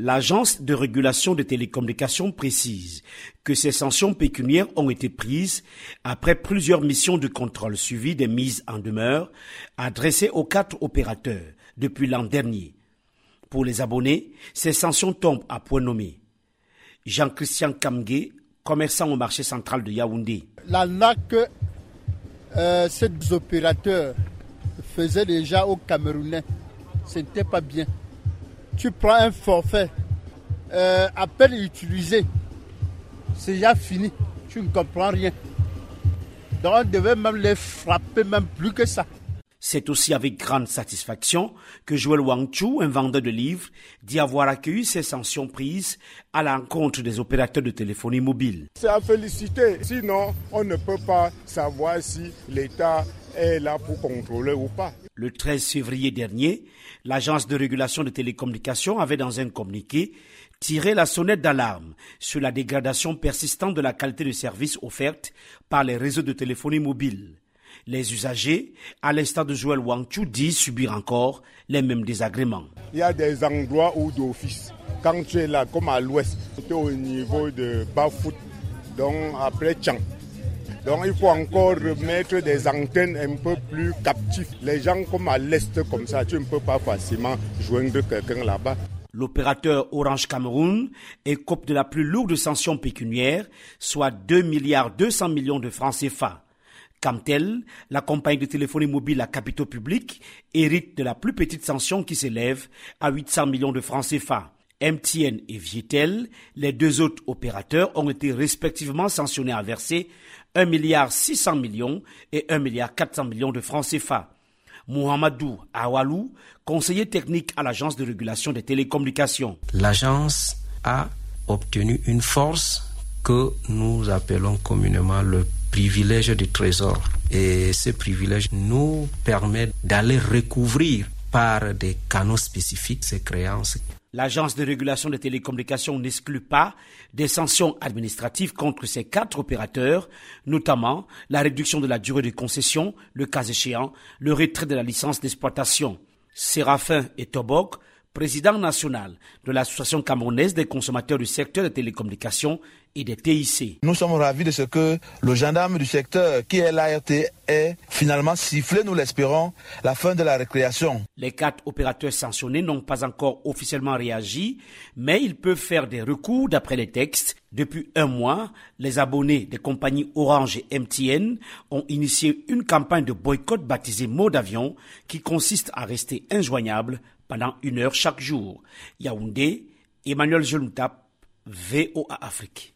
L'agence de régulation des télécommunications précise que ces sanctions pécuniaires ont été prises après plusieurs missions de contrôle suivies des mises en demeure adressées aux quatre opérateurs depuis l'an dernier. Pour les abonnés, ces sanctions tombent à point nommé. Jean-Christian Kamge, commerçant au marché central de Yaoundé. La NAC, euh, ces opérateurs faisaient déjà au Camerounais, ce n'était pas bien tu prends un forfait, euh, à peine utilisé, c'est déjà fini, tu ne comprends rien. Donc on devait même les frapper, même plus que ça. C'est aussi avec grande satisfaction que Joël Wangchu, un vendeur de livres, dit avoir accueilli ces sanctions prises à l'encontre des opérateurs de téléphonie mobile. C'est à féliciter, sinon on ne peut pas savoir si l'État est là pour contrôler ou pas. Le 13 février dernier, l'Agence de régulation des télécommunications avait dans un communiqué tiré la sonnette d'alarme sur la dégradation persistante de la qualité de service offerte par les réseaux de téléphonie mobile. Les usagers, à l'instar de Joël Wangchu, disent subir encore les mêmes désagréments. Il y a des endroits où d'office, quand tu es là, comme à l'ouest, tu es au niveau de Bafout, donc après Tchang. Donc il faut encore mettre des antennes un peu plus captives. Les gens comme à l'est comme ça, tu ne peux pas facilement joindre quelqu'un là-bas. L'opérateur Orange Cameroun écope de la plus lourde sanction pécuniaire, soit 2 milliards 200 millions de francs CFA. Camtel, la compagnie de téléphonie mobile à capitaux publics, hérite de la plus petite sanction qui s'élève à 800 millions de francs CFA. MTN et Vietel, les deux autres opérateurs, ont été respectivement sanctionnés à verser 1 milliard 600 millions et 1 milliard 400 millions de francs CFA. Mohamedou Awalou, conseiller technique à l'agence de régulation des télécommunications. L'agence a obtenu une force que nous appelons communément le privilège du trésor. Et ce privilège nous permet d'aller recouvrir par des canaux spécifiques ces créances. L'agence de régulation des télécommunications n'exclut pas des sanctions administratives contre ces quatre opérateurs, notamment la réduction de la durée de concession, le cas échéant, le retrait de la licence d'exploitation. Séraphin et Tobok, président national de l'Association camerounaise des consommateurs du secteur des télécommunications et des TIC. Nous sommes ravis de ce que le gendarme du secteur, qui est l'ART, ait finalement sifflé, nous l'espérons, la fin de la récréation. Les quatre opérateurs sanctionnés n'ont pas encore officiellement réagi, mais ils peuvent faire des recours d'après les textes. Depuis un mois, les abonnés des compagnies Orange et MTN ont initié une campagne de boycott baptisée Mode d'avion qui consiste à rester injoignable pendant une heure chaque jour. Yaoundé, Emmanuel Jeloutap, VOA Afrique.